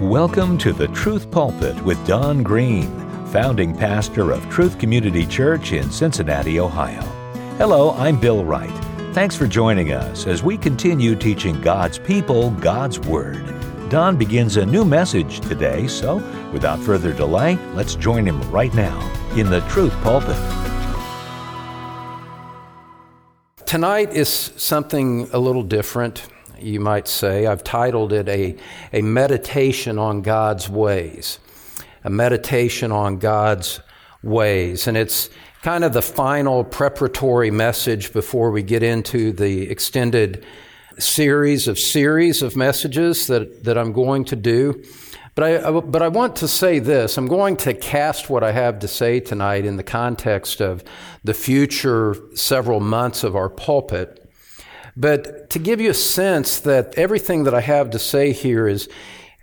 Welcome to the Truth Pulpit with Don Green, founding pastor of Truth Community Church in Cincinnati, Ohio. Hello, I'm Bill Wright. Thanks for joining us as we continue teaching God's people God's Word. Don begins a new message today, so without further delay, let's join him right now in the Truth Pulpit. Tonight is something a little different you might say. I've titled it a, a meditation on God's ways. A meditation on God's ways. And it's kind of the final preparatory message before we get into the extended series of series of messages that, that I'm going to do. But I, but I want to say this. I'm going to cast what I have to say tonight in the context of the future several months of our pulpit. But to give you a sense that everything that I have to say here is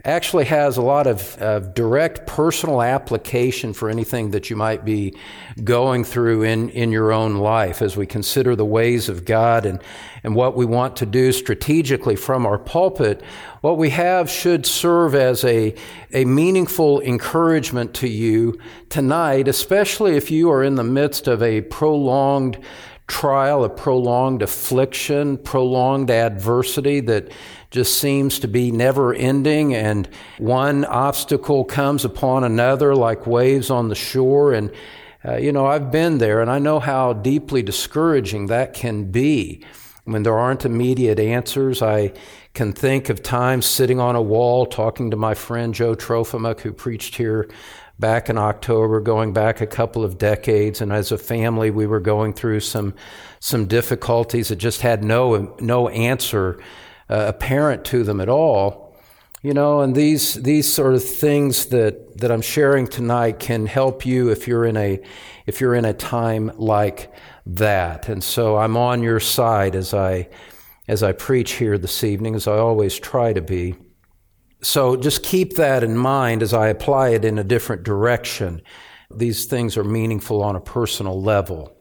actually has a lot of direct personal application for anything that you might be going through in, in your own life as we consider the ways of God and, and what we want to do strategically from our pulpit. What we have should serve as a, a meaningful encouragement to you tonight, especially if you are in the midst of a prolonged trial, a prolonged affliction, prolonged adversity that just seems to be never ending, and one obstacle comes upon another like waves on the shore. And, uh, you know, I've been there, and I know how deeply discouraging that can be when there aren't immediate answers. I can think of times sitting on a wall talking to my friend Joe Trofimuk, who preached here back in October, going back a couple of decades, and as a family, we were going through some some difficulties that just had no no answer uh, apparent to them at all. You know, and these these sort of things that that I'm sharing tonight can help you if you're in a if you're in a time like that. And so I'm on your side as I as I preach here this evening, as I always try to be. So just keep that in mind as I apply it in a different direction. These things are meaningful on a personal level.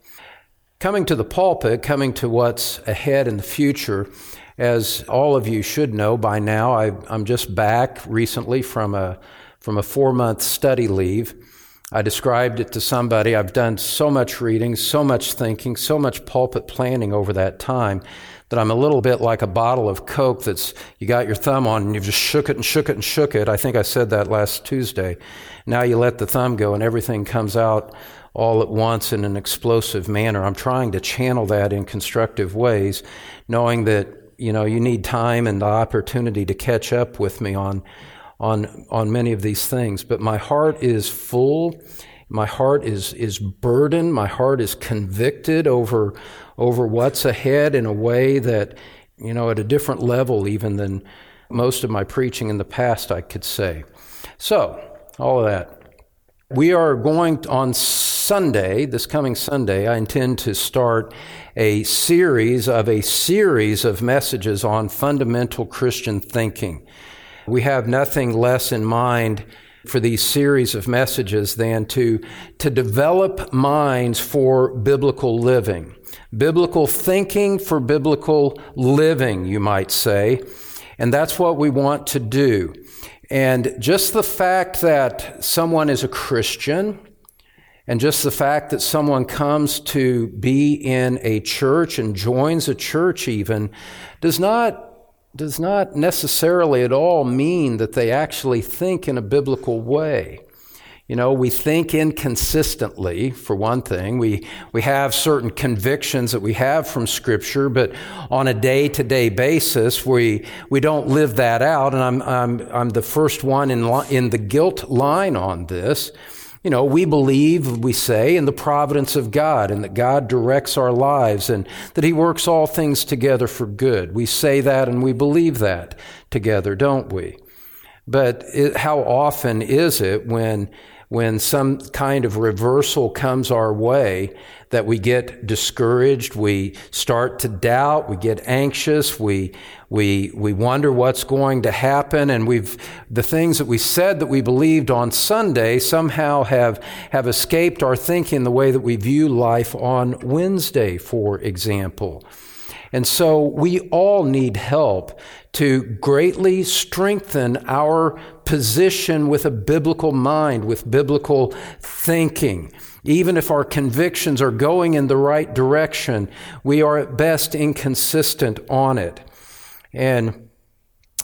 Coming to the pulpit, coming to what's ahead in the future, as all of you should know by now, I, am just back recently from a, from a four month study leave. I described it to somebody. I've done so much reading, so much thinking, so much pulpit planning over that time that I'm a little bit like a bottle of Coke that's you got your thumb on and you've just shook it and shook it and shook it. I think I said that last Tuesday. Now you let the thumb go and everything comes out all at once in an explosive manner. I'm trying to channel that in constructive ways, knowing that, you know, you need time and the opportunity to catch up with me on on on many of these things. But my heart is full. My heart is is burdened. My heart is convicted over over what's ahead in a way that, you know, at a different level even than most of my preaching in the past, I could say. So, all of that. We are going on Sunday, this coming Sunday, I intend to start a series of a series of messages on fundamental Christian thinking. We have nothing less in mind for these series of messages than to, to develop minds for biblical living. Biblical thinking for biblical living, you might say. And that's what we want to do. And just the fact that someone is a Christian, and just the fact that someone comes to be in a church and joins a church even does not does not necessarily at all mean that they actually think in a biblical way. You know, we think inconsistently, for one thing. We, we have certain convictions that we have from Scripture, but on a day to day basis, we, we don't live that out. And I'm, I'm, I'm the first one in, in the guilt line on this. You know, we believe, we say, in the providence of God and that God directs our lives and that He works all things together for good. We say that and we believe that together, don't we? But it, how often is it when when some kind of reversal comes our way that we get discouraged, we start to doubt, we get anxious, we, we, we wonder what's going to happen, and we've, the things that we said that we believed on Sunday somehow have, have escaped our thinking the way that we view life on Wednesday, for example. And so we all need help to greatly strengthen our position with a biblical mind, with biblical thinking. Even if our convictions are going in the right direction, we are at best inconsistent on it. And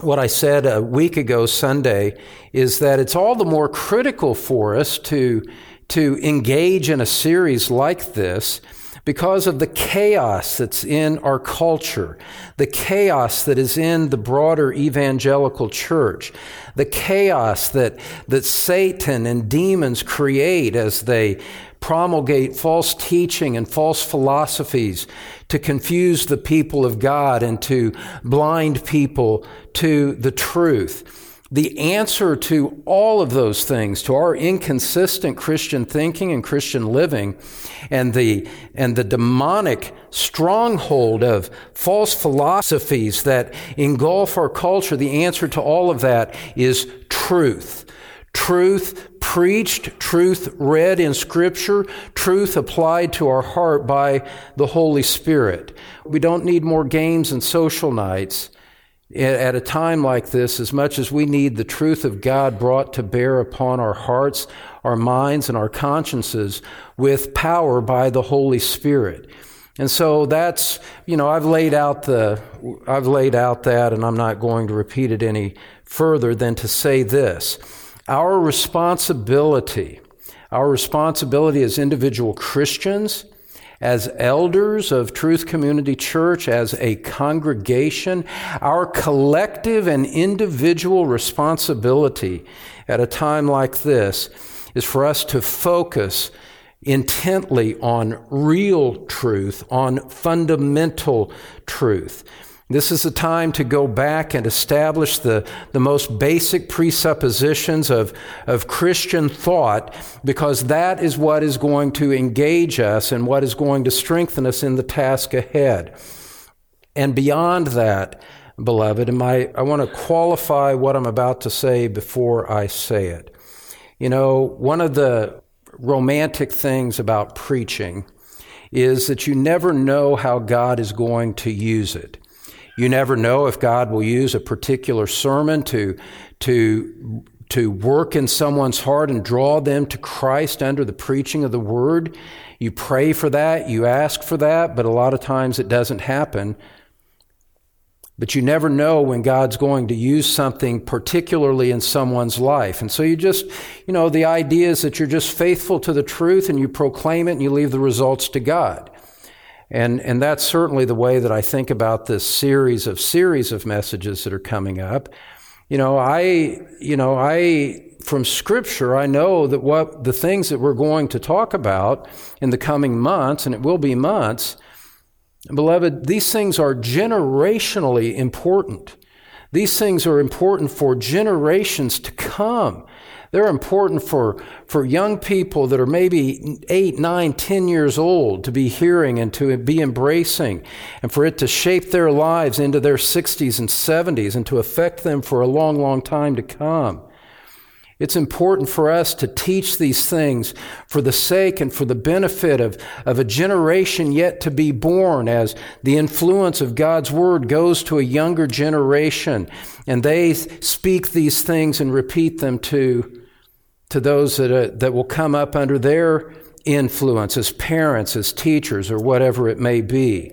what I said a week ago, Sunday, is that it's all the more critical for us to, to engage in a series like this because of the chaos that's in our culture, the chaos that is in the broader evangelical church, the chaos that, that Satan and demons create as they promulgate false teaching and false philosophies to confuse the people of God and to blind people to the truth. The answer to all of those things, to our inconsistent Christian thinking and Christian living, and the, and the demonic stronghold of false philosophies that engulf our culture, the answer to all of that is truth. Truth preached, truth read in Scripture, truth applied to our heart by the Holy Spirit. We don't need more games and social nights at a time like this, as much as we need the truth of God brought to bear upon our hearts, our minds, and our consciences with power by the Holy Spirit. And so that's, you know, I've laid out the, I've laid out that, and I'm not going to repeat it any further than to say this. Our responsibility, our responsibility as individual Christians, as elders of Truth Community Church, as a congregation, our collective and individual responsibility at a time like this is for us to focus intently on real truth, on fundamental truth. This is a time to go back and establish the, the most basic presuppositions of, of Christian thought because that is what is going to engage us and what is going to strengthen us in the task ahead. And beyond that, beloved, and my, I want to qualify what I'm about to say before I say it. You know, one of the romantic things about preaching is that you never know how God is going to use it. You never know if God will use a particular sermon to, to, to work in someone's heart and draw them to Christ under the preaching of the word. You pray for that, you ask for that, but a lot of times it doesn't happen. But you never know when God's going to use something particularly in someone's life. And so you just, you know, the idea is that you're just faithful to the truth and you proclaim it and you leave the results to God. And, and that's certainly the way that I think about this series of series of messages that are coming up. You know, I, you know, I, from scripture, I know that what the things that we're going to talk about in the coming months, and it will be months, beloved, these things are generationally important. These things are important for generations to come. They're important for, for young people that are maybe eight, nine, ten years old to be hearing and to be embracing, and for it to shape their lives into their 60s and 70s and to affect them for a long, long time to come. It's important for us to teach these things for the sake and for the benefit of, of a generation yet to be born as the influence of God's Word goes to a younger generation and they speak these things and repeat them to to those that, uh, that will come up under their influence as parents, as teachers, or whatever it may be.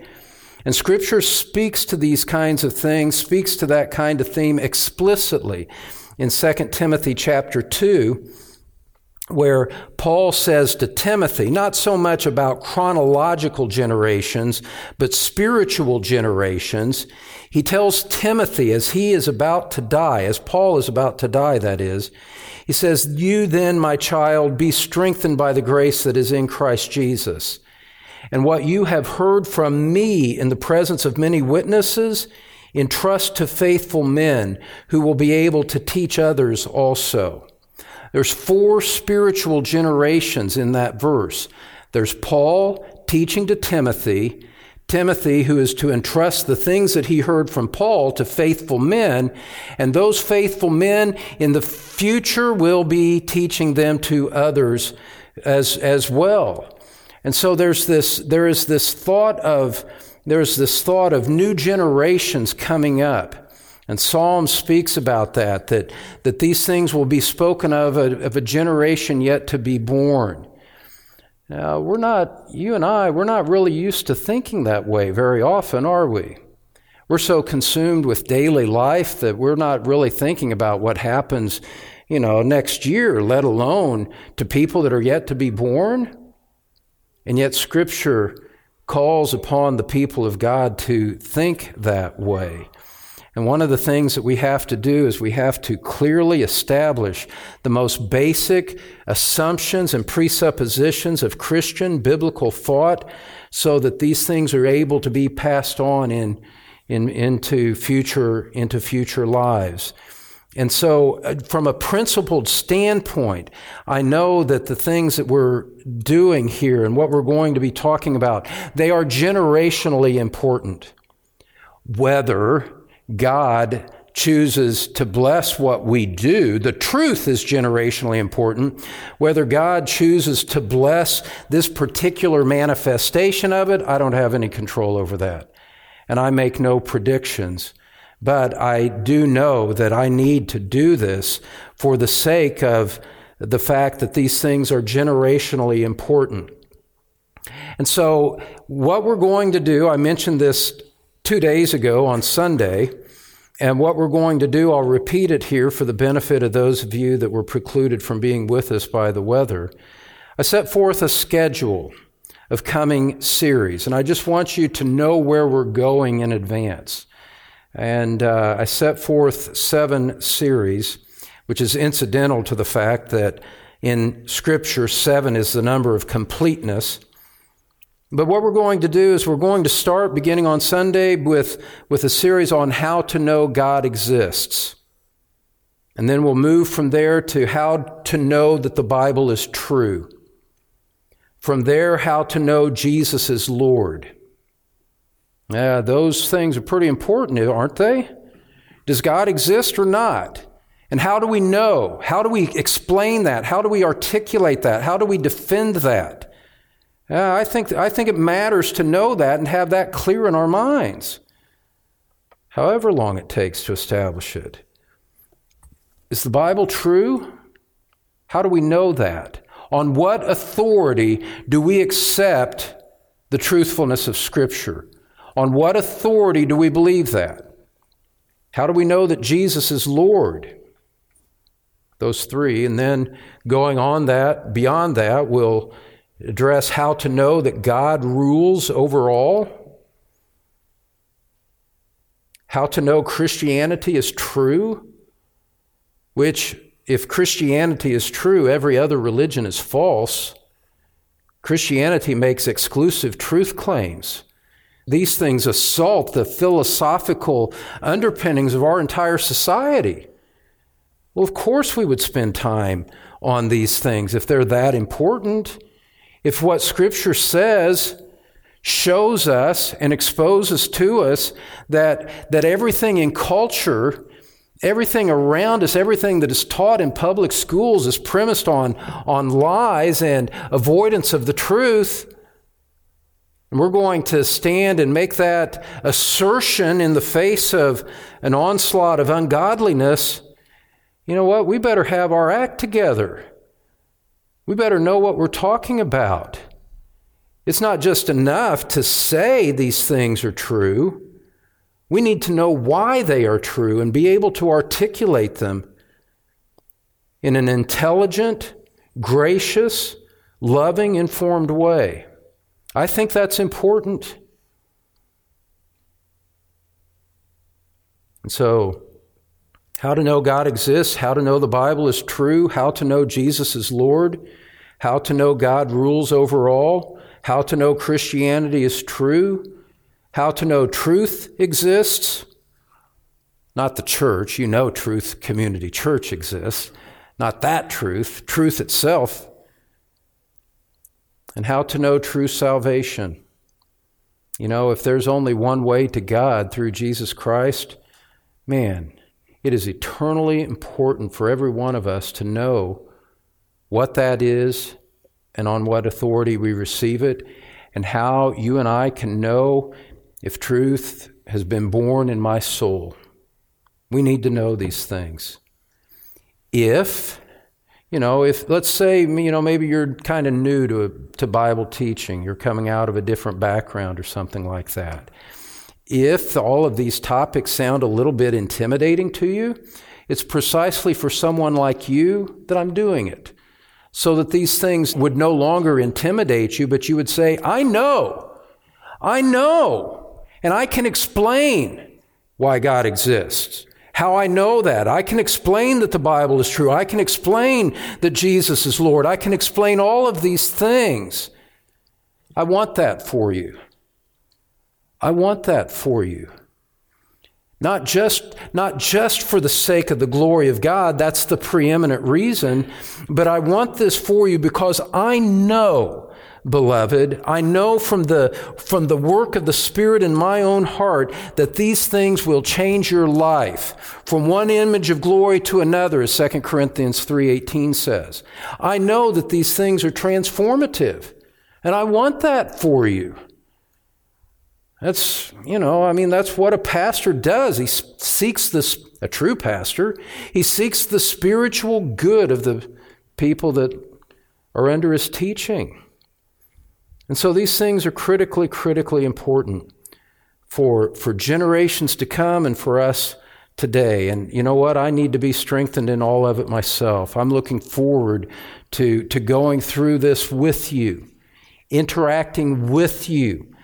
And Scripture speaks to these kinds of things, speaks to that kind of theme explicitly in 2 Timothy chapter 2, where Paul says to Timothy, not so much about chronological generations, but spiritual generations. He tells Timothy as he is about to die, as Paul is about to die, that is, he says, You then, my child, be strengthened by the grace that is in Christ Jesus. And what you have heard from me in the presence of many witnesses, entrust to faithful men who will be able to teach others also. There's four spiritual generations in that verse. There's Paul teaching to Timothy, Timothy, who is to entrust the things that he heard from Paul to faithful men, and those faithful men in the future will be teaching them to others as, as well. And so there's this, there is this thought of, there's this thought of new generations coming up. And Psalm speaks about that, that, that these things will be spoken of a, of a generation yet to be born. Now, we're not, you and I, we're not really used to thinking that way very often, are we? We're so consumed with daily life that we're not really thinking about what happens, you know, next year, let alone to people that are yet to be born. And yet, Scripture calls upon the people of God to think that way. And one of the things that we have to do is we have to clearly establish the most basic assumptions and presuppositions of Christian biblical thought so that these things are able to be passed on in, in, into, future, into future lives. And so, uh, from a principled standpoint, I know that the things that we're doing here and what we're going to be talking about, they are generationally important. Whether God chooses to bless what we do, the truth is generationally important. Whether God chooses to bless this particular manifestation of it, I don't have any control over that. And I make no predictions. But I do know that I need to do this for the sake of the fact that these things are generationally important. And so, what we're going to do, I mentioned this two days ago on Sunday. And what we're going to do, I'll repeat it here for the benefit of those of you that were precluded from being with us by the weather. I set forth a schedule of coming series, and I just want you to know where we're going in advance. And uh, I set forth seven series, which is incidental to the fact that in Scripture, seven is the number of completeness. But what we're going to do is we're going to start beginning on Sunday with, with a series on how to know God exists. And then we'll move from there to how to know that the Bible is true. From there, how to know Jesus is Lord. Yeah, those things are pretty important, aren't they? Does God exist or not? And how do we know? How do we explain that? How do we articulate that? How do we defend that? Uh, I, think, I think it matters to know that and have that clear in our minds, however long it takes to establish it. Is the Bible true? How do we know that? On what authority do we accept the truthfulness of Scripture? On what authority do we believe that? How do we know that Jesus is Lord? Those three. And then going on that, beyond that, we'll address how to know that God rules over all, how to know Christianity is true, which, if Christianity is true, every other religion is false. Christianity makes exclusive truth claims. These things assault the philosophical underpinnings of our entire society. Well, of course, we would spend time on these things if they're that important. If what Scripture says shows us and exposes to us that, that everything in culture, everything around us, everything that is taught in public schools is premised on, on lies and avoidance of the truth, and we're going to stand and make that assertion in the face of an onslaught of ungodliness. You know what? We better have our act together. We better know what we're talking about. It's not just enough to say these things are true. We need to know why they are true and be able to articulate them in an intelligent, gracious, loving, informed way. I think that's important. And so, how to know God exists, how to know the Bible is true, how to know Jesus is Lord, how to know God rules over all, how to know Christianity is true, how to know truth exists. Not the church, you know, Truth Community Church exists. Not that truth, truth itself. And how to know true salvation. You know, if there's only one way to God through Jesus Christ, man, it is eternally important for every one of us to know what that is and on what authority we receive it, and how you and I can know if truth has been born in my soul, we need to know these things. If, you know, if let's say, you know, maybe you're kind of new to, to Bible teaching, you're coming out of a different background or something like that. If all of these topics sound a little bit intimidating to you, it's precisely for someone like you that I'm doing it. So that these things would no longer intimidate you, but you would say, I know, I know, and I can explain why God exists how I know that. I can explain that the Bible is true. I can explain that Jesus is Lord. I can explain all of these things. I want that for you. I want that for you. Not just, not just for the sake of the glory of God, that's the preeminent reason, but I want this for you because I know beloved, I know from the, from the work of the Spirit in my own heart that these things will change your life from one image of glory to another, as 2 Corinthians 3.18 says. I know that these things are transformative, and I want that for you. That's, you know, I mean, that's what a pastor does. He seeks this, a true pastor, he seeks the spiritual good of the people that are under his teaching. And so these things are critically, critically important for, for generations to come and for us today. And you know what? I need to be strengthened in all of it myself. I'm looking forward to, to going through this with you, interacting with you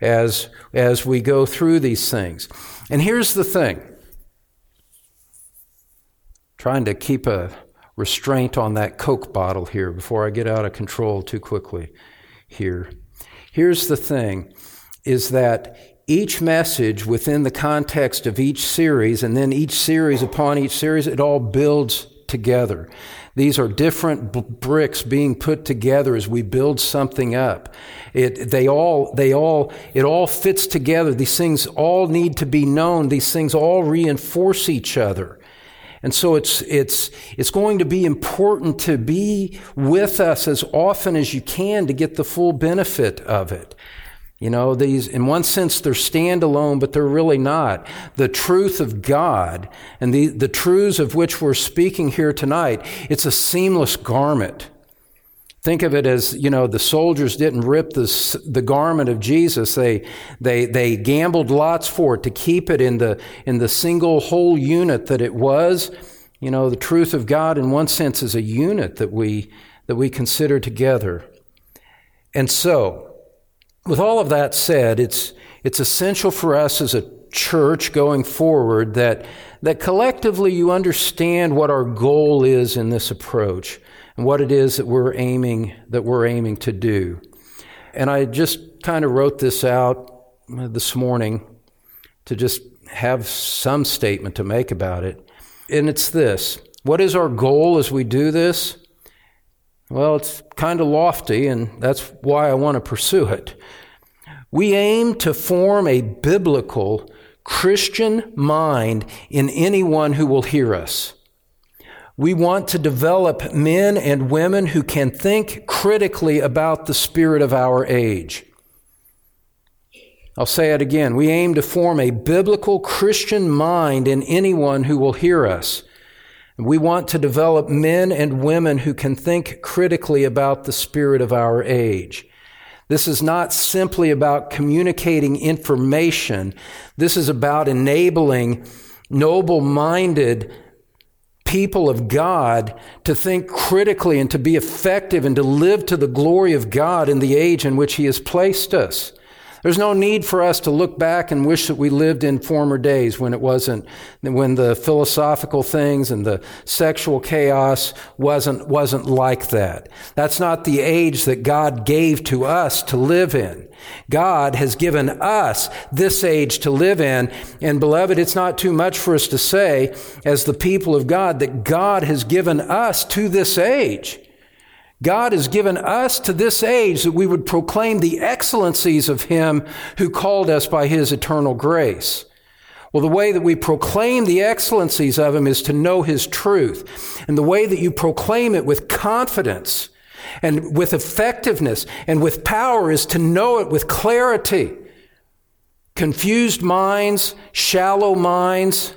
as, as we go through these things. And here's the thing trying to keep a restraint on that Coke bottle here before I get out of control too quickly here. Here's the thing is that each message within the context of each series and then each series upon each series, it all builds together. These are different b- bricks being put together as we build something up. It, they all, they all, it all fits together. These things all need to be known. These things all reinforce each other. And so it's, it's, it's going to be important to be with us as often as you can to get the full benefit of it. You know, these, in one sense, they're standalone, but they're really not. The truth of God and the, the truths of which we're speaking here tonight, it's a seamless garment. Think of it as, you know, the soldiers didn't rip the, the garment of Jesus. They, they, they gambled lots for it to keep it in the, in the single whole unit that it was. You know, the truth of God in one sense is a unit that we, that we consider together. And so, with all of that said, it's, it's essential for us as a church going forward that, that collectively you understand what our goal is in this approach and what it is that we're aiming that we're aiming to do. And I just kind of wrote this out uh, this morning to just have some statement to make about it. And it's this. What is our goal as we do this? Well, it's kind of lofty, and that's why I want to pursue it. We aim to form a biblical Christian mind in anyone who will hear us. We want to develop men and women who can think critically about the spirit of our age. I'll say it again. We aim to form a biblical Christian mind in anyone who will hear us. We want to develop men and women who can think critically about the spirit of our age. This is not simply about communicating information. This is about enabling noble minded people of God to think critically and to be effective and to live to the glory of God in the age in which He has placed us. There's no need for us to look back and wish that we lived in former days when it wasn't, when the philosophical things and the sexual chaos wasn't, wasn't like that. That's not the age that God gave to us to live in. God has given us this age to live in. And beloved, it's not too much for us to say as the people of God that God has given us to this age. God has given us to this age that we would proclaim the excellencies of Him who called us by His eternal grace. Well, the way that we proclaim the excellencies of Him is to know His truth. And the way that you proclaim it with confidence and with effectiveness and with power is to know it with clarity. Confused minds, shallow minds,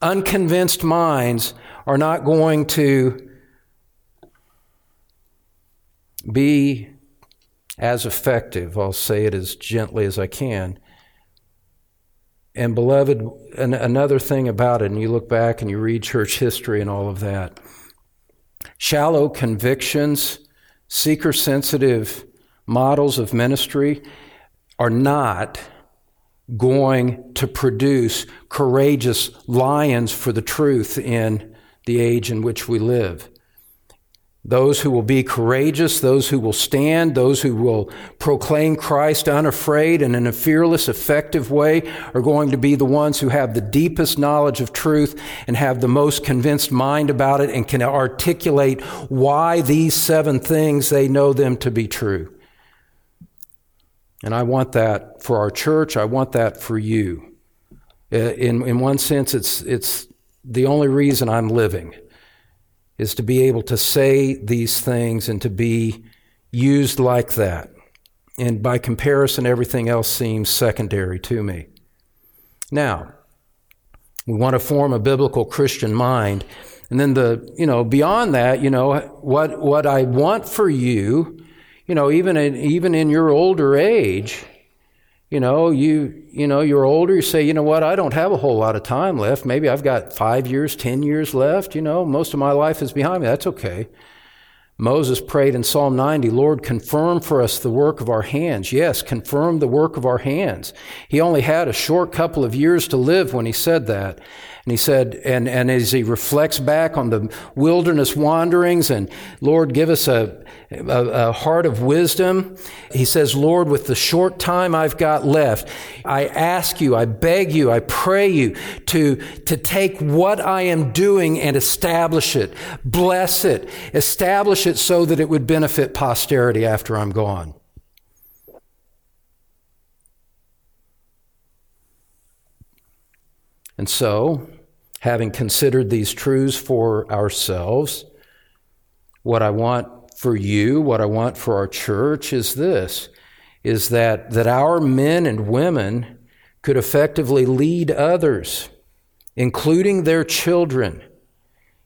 unconvinced minds are not going to be as effective. I'll say it as gently as I can. And, beloved, an, another thing about it, and you look back and you read church history and all of that shallow convictions, seeker sensitive models of ministry are not going to produce courageous lions for the truth in the age in which we live. Those who will be courageous, those who will stand, those who will proclaim Christ unafraid and in a fearless, effective way are going to be the ones who have the deepest knowledge of truth and have the most convinced mind about it and can articulate why these seven things they know them to be true. And I want that for our church. I want that for you. Uh, in, in one sense, it's, it's the only reason I'm living is to be able to say these things and to be used like that. And by comparison, everything else seems secondary to me. Now, we want to form a biblical Christian mind. And then the, you know, beyond that, you know, what, what I want for you you know, even in, even in your older age, you know, you, you know, you're older, you say, you know what, I don't have a whole lot of time left. Maybe I've got five years, ten years left. You know, most of my life is behind me. That's okay. Moses prayed in Psalm 90, Lord, confirm for us the work of our hands. Yes, confirm the work of our hands. He only had a short couple of years to live when he said that. And he said, and, and as he reflects back on the wilderness wanderings and Lord, give us a, a, a, heart of wisdom. He says, Lord, with the short time I've got left, I ask you, I beg you, I pray you to, to take what I am doing and establish it, bless it, establish it so that it would benefit posterity after I'm gone. And so, having considered these truths for ourselves, what I want for you, what I want for our church is this is that, that our men and women could effectively lead others, including their children,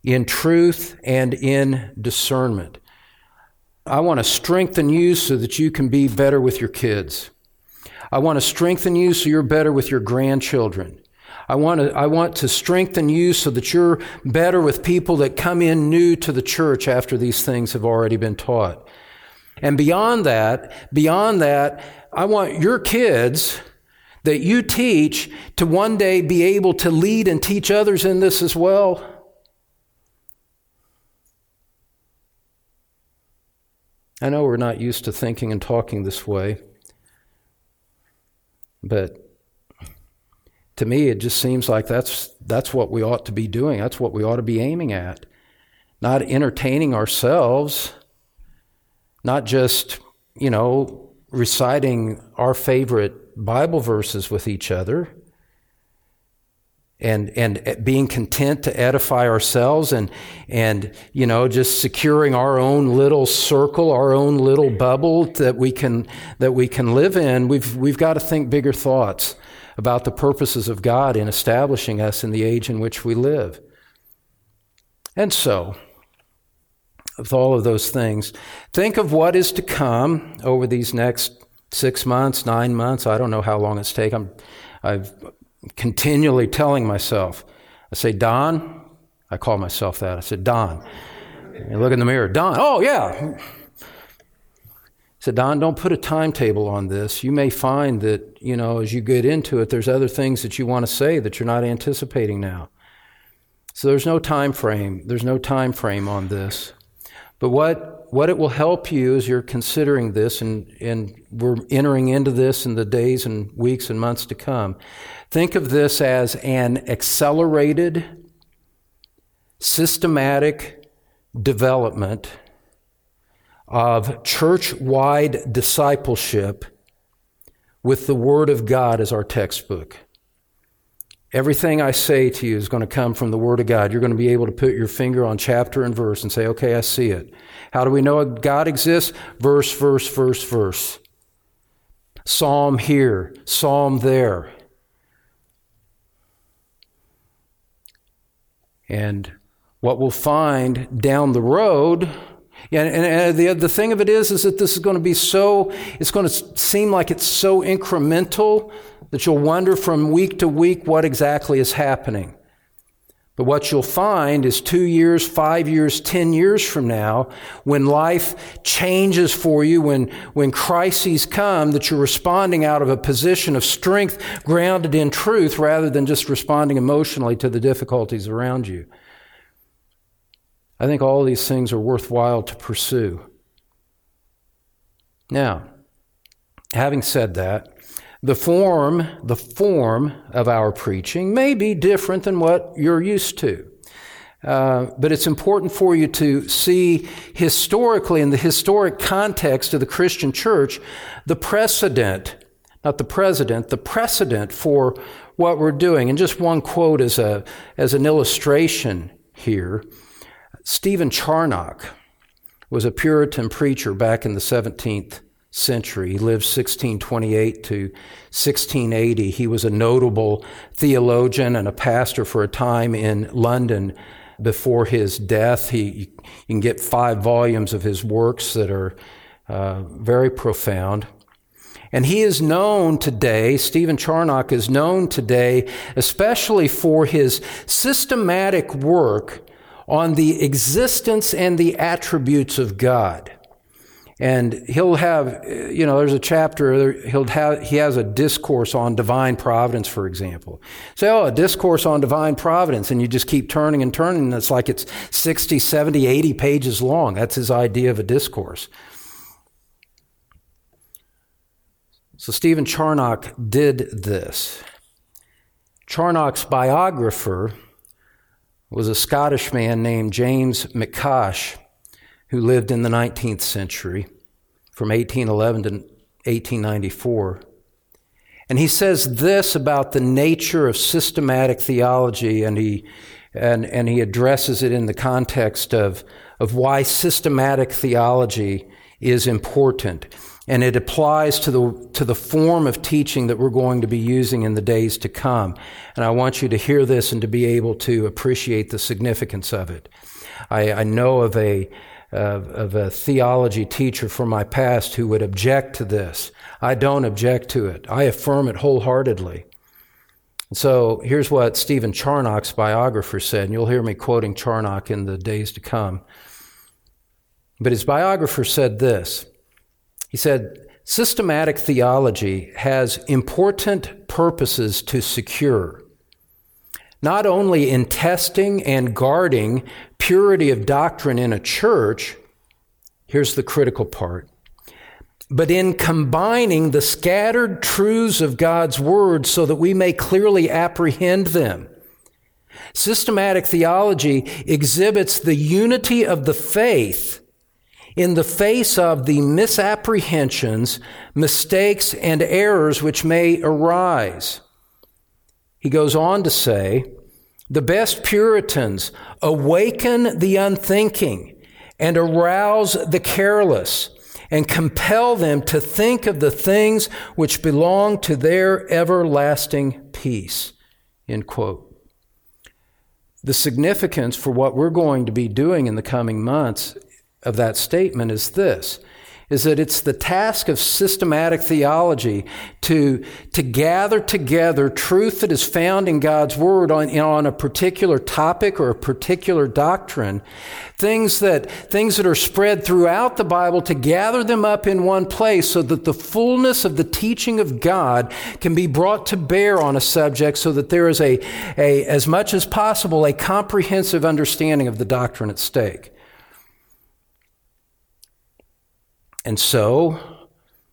in truth and in discernment. I want to strengthen you so that you can be better with your kids. I want to strengthen you so you're better with your grandchildren. I want to, I want to strengthen you so that you're better with people that come in new to the church after these things have already been taught. And beyond that, beyond that, I want your kids that you teach to one day be able to lead and teach others in this as well. I know we're not used to thinking and talking this way, but to me, it just seems like that's, that's what we ought to be doing. That's what we ought to be aiming at. Not entertaining ourselves, not just, you know, reciting our favorite Bible verses with each other and and being content to edify ourselves and and you know just securing our own little circle our own little bubble that we can that we can live in we've we've got to think bigger thoughts about the purposes of God in establishing us in the age in which we live. And so, with all of those things, think of what is to come over these next six months, nine months. I don't know how long it's taken. I'm continually telling myself, I say, Don, I call myself that. I said, Don. And look in the mirror, Don, oh yeah, I said, Don, don't put a timetable on this. You may find that, you know, as you get into it, there's other things that you want to say that you're not anticipating now. So there's no time frame. There's no time frame on this. But what, what it will help you as you're considering this, and, and we're entering into this in the days and weeks and months to come, think of this as an accelerated, systematic development of church wide discipleship with the Word of God as our textbook. Everything I say to you is going to come from the Word of God. You're going to be able to put your finger on chapter and verse and say, okay, I see it. How do we know God exists? Verse, verse, verse, verse. psalm here, psalm there. And what we'll find down the road, yeah, and, and the, the thing of it is, is that this is going to be so, it's going to seem like it's so incremental that you'll wonder from week to week what exactly is happening. But what you'll find is two years, five years, ten years from now, when life changes for you, when, when crises come, that you're responding out of a position of strength grounded in truth rather than just responding emotionally to the difficulties around you. I think all these things are worthwhile to pursue. Now, having said that, the form, the form of our preaching may be different than what you're used to. Uh, but it's important for you to see historically, in the historic context of the Christian church, the precedent, not the president, the precedent for what we're doing. And just one quote as, a, as an illustration here Stephen Charnock was a Puritan preacher back in the 17th century. He lived 1628 to 1680. He was a notable theologian and a pastor for a time in London before his death. He, you can get five volumes of his works that are uh, very profound. And he is known today, Stephen Charnock is known today, especially for his systematic work on the existence and the attributes of God. And he'll have, you know, there's a chapter, he'll have, he has a discourse on divine providence, for example. Say, oh, a discourse on divine providence, and you just keep turning and turning, and it's like it's 60, 70, 80 pages long. That's his idea of a discourse. So Stephen Charnock did this. Charnock's biographer was a Scottish man named James McCosh who lived in the 19th century from 1811 to 1894. And he says this about the nature of systematic theology, and he, and, and he addresses it in the context of, of why systematic theology is important. And it applies to the, to the form of teaching that we're going to be using in the days to come. And I want you to hear this and to be able to appreciate the significance of it. I, I know of a, of, of a theology teacher from my past who would object to this. I don't object to it. I affirm it wholeheartedly. So here's what Stephen Charnock's biographer said, and you'll hear me quoting Charnock in the days to come. But his biographer said this He said, Systematic theology has important purposes to secure not only in testing and guarding purity of doctrine in a church, here's the critical part, but in combining the scattered truths of God's Word so that we may clearly apprehend them. Systematic theology exhibits the unity of the faith in the face of the misapprehensions, mistakes, and errors which may arise. He goes on to say, the best Puritans awaken the unthinking and arouse the careless and compel them to think of the things which belong to their everlasting peace. End quote. The significance for what we're going to be doing in the coming months of that statement is this is that it's the task of systematic theology to, to gather together truth that is found in God's Word on, on a particular topic or a particular doctrine, things that, things that are spread throughout the Bible, to gather them up in one place so that the fullness of the teaching of God can be brought to bear on a subject so that there is a, a as much as possible, a comprehensive understanding of the doctrine at stake. And so,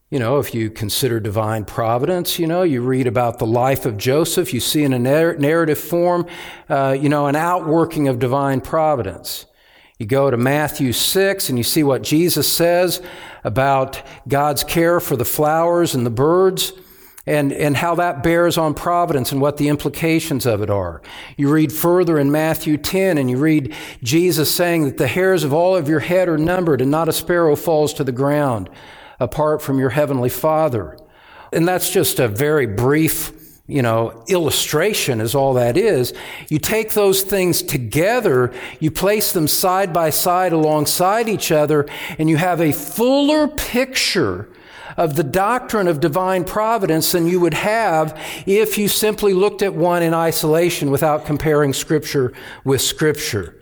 you know, if you consider divine providence, you know, you read about the life of Joseph, you see in a narrative form, uh, you know, an outworking of divine providence. You go to Matthew 6 and you see what Jesus says about God's care for the flowers and the birds and, and how that bears on providence and what the implications of it are. You read further in Matthew 10 and you read Jesus saying that the hairs of all of your head are numbered and not a sparrow falls to the ground apart from your heavenly Father. and that's just a very brief you know, illustration is all that is. You take those things together, you place them side by side alongside each other, and you have a fuller picture of the doctrine of divine providence than you would have if you simply looked at one in isolation without comparing Scripture with Scripture.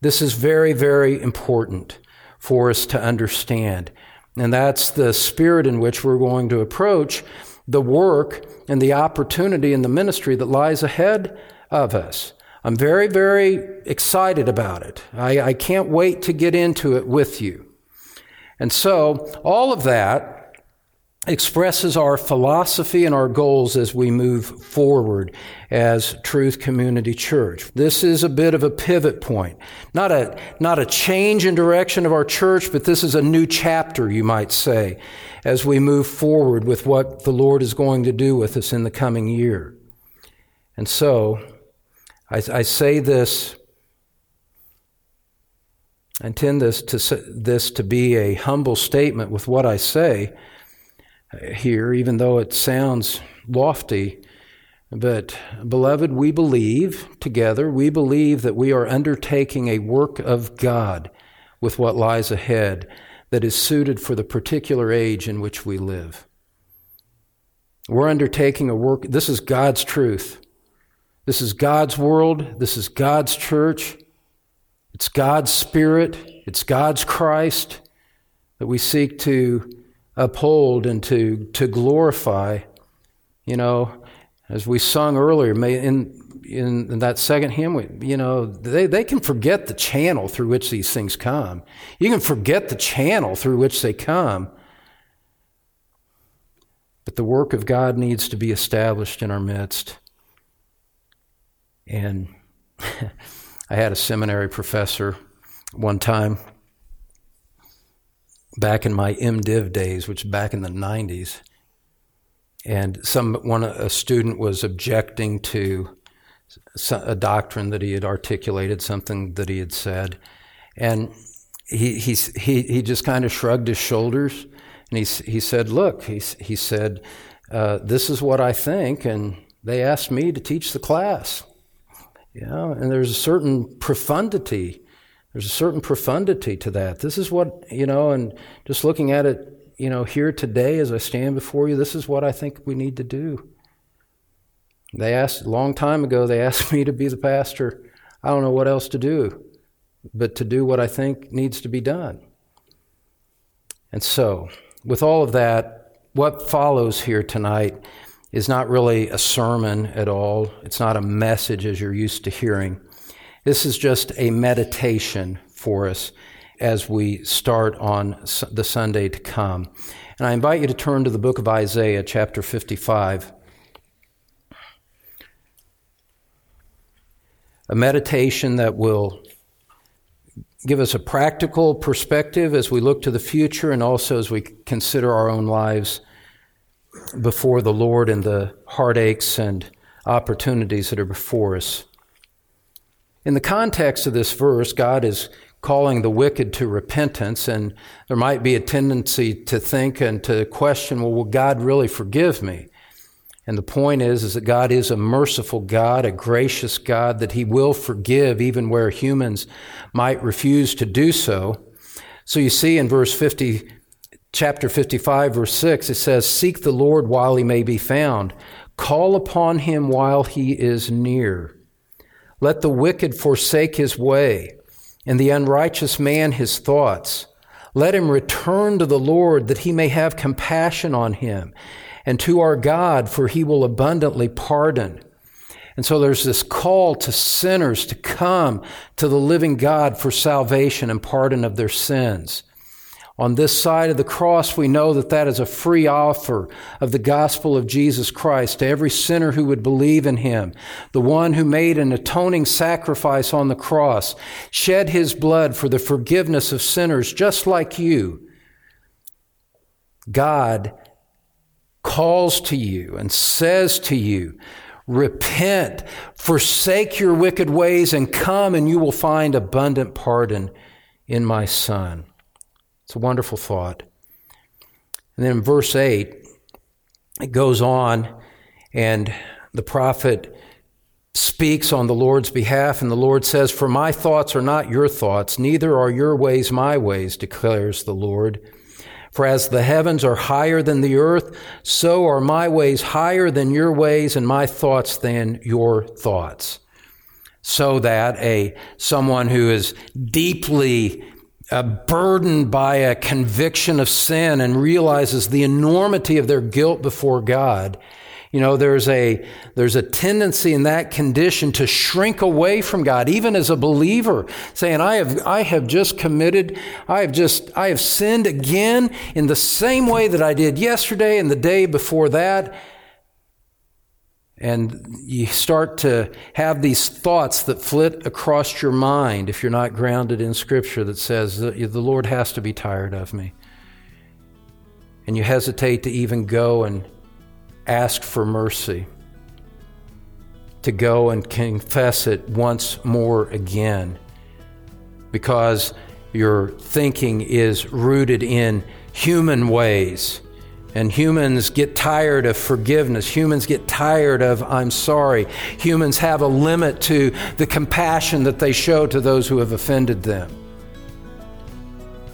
This is very, very important for us to understand. And that's the spirit in which we're going to approach the work and the opportunity and the ministry that lies ahead of us. I'm very, very excited about it. I, I can't wait to get into it with you. And so, all of that expresses our philosophy and our goals as we move forward as Truth Community Church. This is a bit of a pivot point. Not a, not a change in direction of our church, but this is a new chapter, you might say, as we move forward with what the Lord is going to do with us in the coming year. And so, I, I say this I intend this to, this to be a humble statement with what I say, here, even though it sounds lofty. But, beloved, we believe together, we believe that we are undertaking a work of God with what lies ahead that is suited for the particular age in which we live. We're undertaking a work, this is God's truth. This is God's world. This is God's church. It's God's Spirit. It's God's Christ that we seek to uphold and to, to glorify. You know, as we sung earlier, in, in, that second hymn, we, you know, they, they can forget the channel through which these things come. You can forget the channel through which they come. But the work of God needs to be established in our midst. And I had a seminary professor one time back in my MDiv days, which back in the 90s. And some one a student was objecting to a doctrine that he had articulated, something that he had said, and he he he, he just kind of shrugged his shoulders, and he he said, "Look," he he said, uh, "This is what I think," and they asked me to teach the class. You know, and there's a certain profundity there's a certain profundity to that. This is what, you know, and just looking at it, you know, here today as I stand before you, this is what I think we need to do. They asked, a long time ago, they asked me to be the pastor. I don't know what else to do, but to do what I think needs to be done. And so, with all of that, what follows here tonight is not really a sermon at all. It's not a message as you're used to hearing. This is just a meditation for us as we start on the Sunday to come. And I invite you to turn to the book of Isaiah, chapter 55. A meditation that will give us a practical perspective as we look to the future and also as we consider our own lives before the Lord and the heartaches and opportunities that are before us. In the context of this verse, God is calling the wicked to repentance, and there might be a tendency to think and to question, well, will God really forgive me? And the point is, is that God is a merciful God, a gracious God, that He will forgive even where humans might refuse to do so. So you see in verse 50, chapter 55, verse 6, it says, Seek the Lord while He may be found. Call upon Him while He is near. Let the wicked forsake his way, and the unrighteous man his thoughts. Let him return to the Lord that he may have compassion on him, and to our God, for he will abundantly pardon. And so there's this call to sinners to come to the living God for salvation and pardon of their sins. On this side of the cross, we know that that is a free offer of the gospel of Jesus Christ to every sinner who would believe in him. The one who made an atoning sacrifice on the cross, shed his blood for the forgiveness of sinners just like you. God calls to you and says to you, Repent, forsake your wicked ways, and come, and you will find abundant pardon in my Son. It's a wonderful thought. And then in verse 8, it goes on, and the prophet speaks on the Lord's behalf, and the Lord says, For my thoughts are not your thoughts, neither are your ways my ways, declares the Lord. For as the heavens are higher than the earth, so are my ways higher than your ways, and my thoughts than your thoughts. So that a someone who is deeply uh, burdened by a conviction of sin and realizes the enormity of their guilt before God you know, there's a, there's a tendency in that condition to shrink away from God, even as a believer, saying, I have, I have just committed, I have just, I have sinned again in the same way that I did yesterday and the day before that. And you start to have these thoughts that flit across your mind if you're not grounded in Scripture that says, the Lord has to be tired of me. And you hesitate to even go and ask for mercy, to go and confess it once more again, because your thinking is rooted in human ways. And humans get tired of forgiveness. Humans get tired of, I'm sorry. Humans have a limit to the compassion that they show to those who have offended them.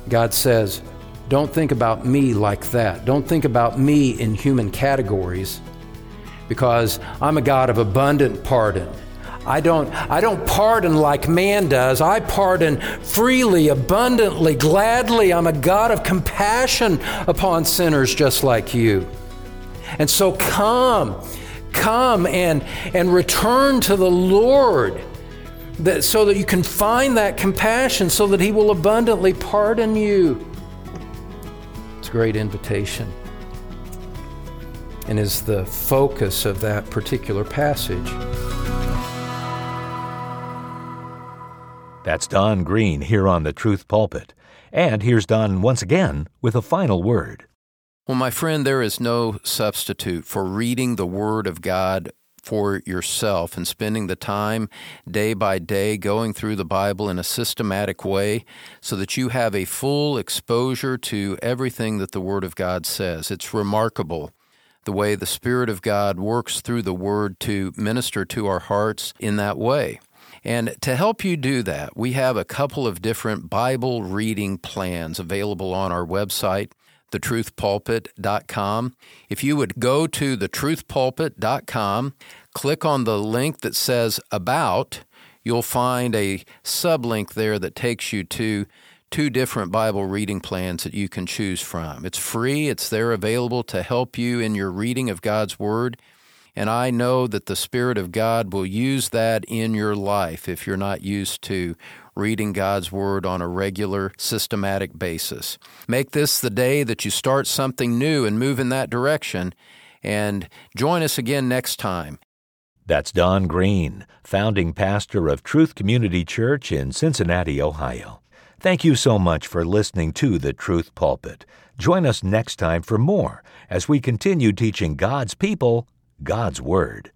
God says, don't think about me like that. Don't think about me in human categories because I'm a God of abundant pardon. I don't, I don't pardon like man does. I pardon freely, abundantly, gladly. I'm a God of compassion upon sinners just like you. And so come, come and, and return to the Lord that, so that you can find that compassion, so that He will abundantly pardon you It's a great invitation and is the focus of that particular passage. That's Don Green here on the Truth Pulpit. And here's Don once again with a final word. Well, my friend, there is no substitute for reading the Word of God for yourself and spending the time day by day going through the Bible in a systematic way so that you have a full exposure to everything that the Word of God says. It's remarkable the way the Spirit of God works through the Word to minister to our hearts in that way. And to help you do that, we have a couple of different Bible reading plans available on our website thetruthpulpit.com. If you would go to thetruthpulpit.com, click on the link that says About, you'll find a sublink there that takes you to two different Bible reading plans that you can choose from. It's free, it's there available to help you in your reading of God's Word. And I know that the Spirit of God will use that in your life if you're not used to reading God's Word on a regular, systematic basis. Make this the day that you start something new and move in that direction. And join us again next time. That's Don Green, founding pastor of Truth Community Church in Cincinnati, Ohio. Thank you so much for listening to the Truth Pulpit. Join us next time for more as we continue teaching God's people God's Word.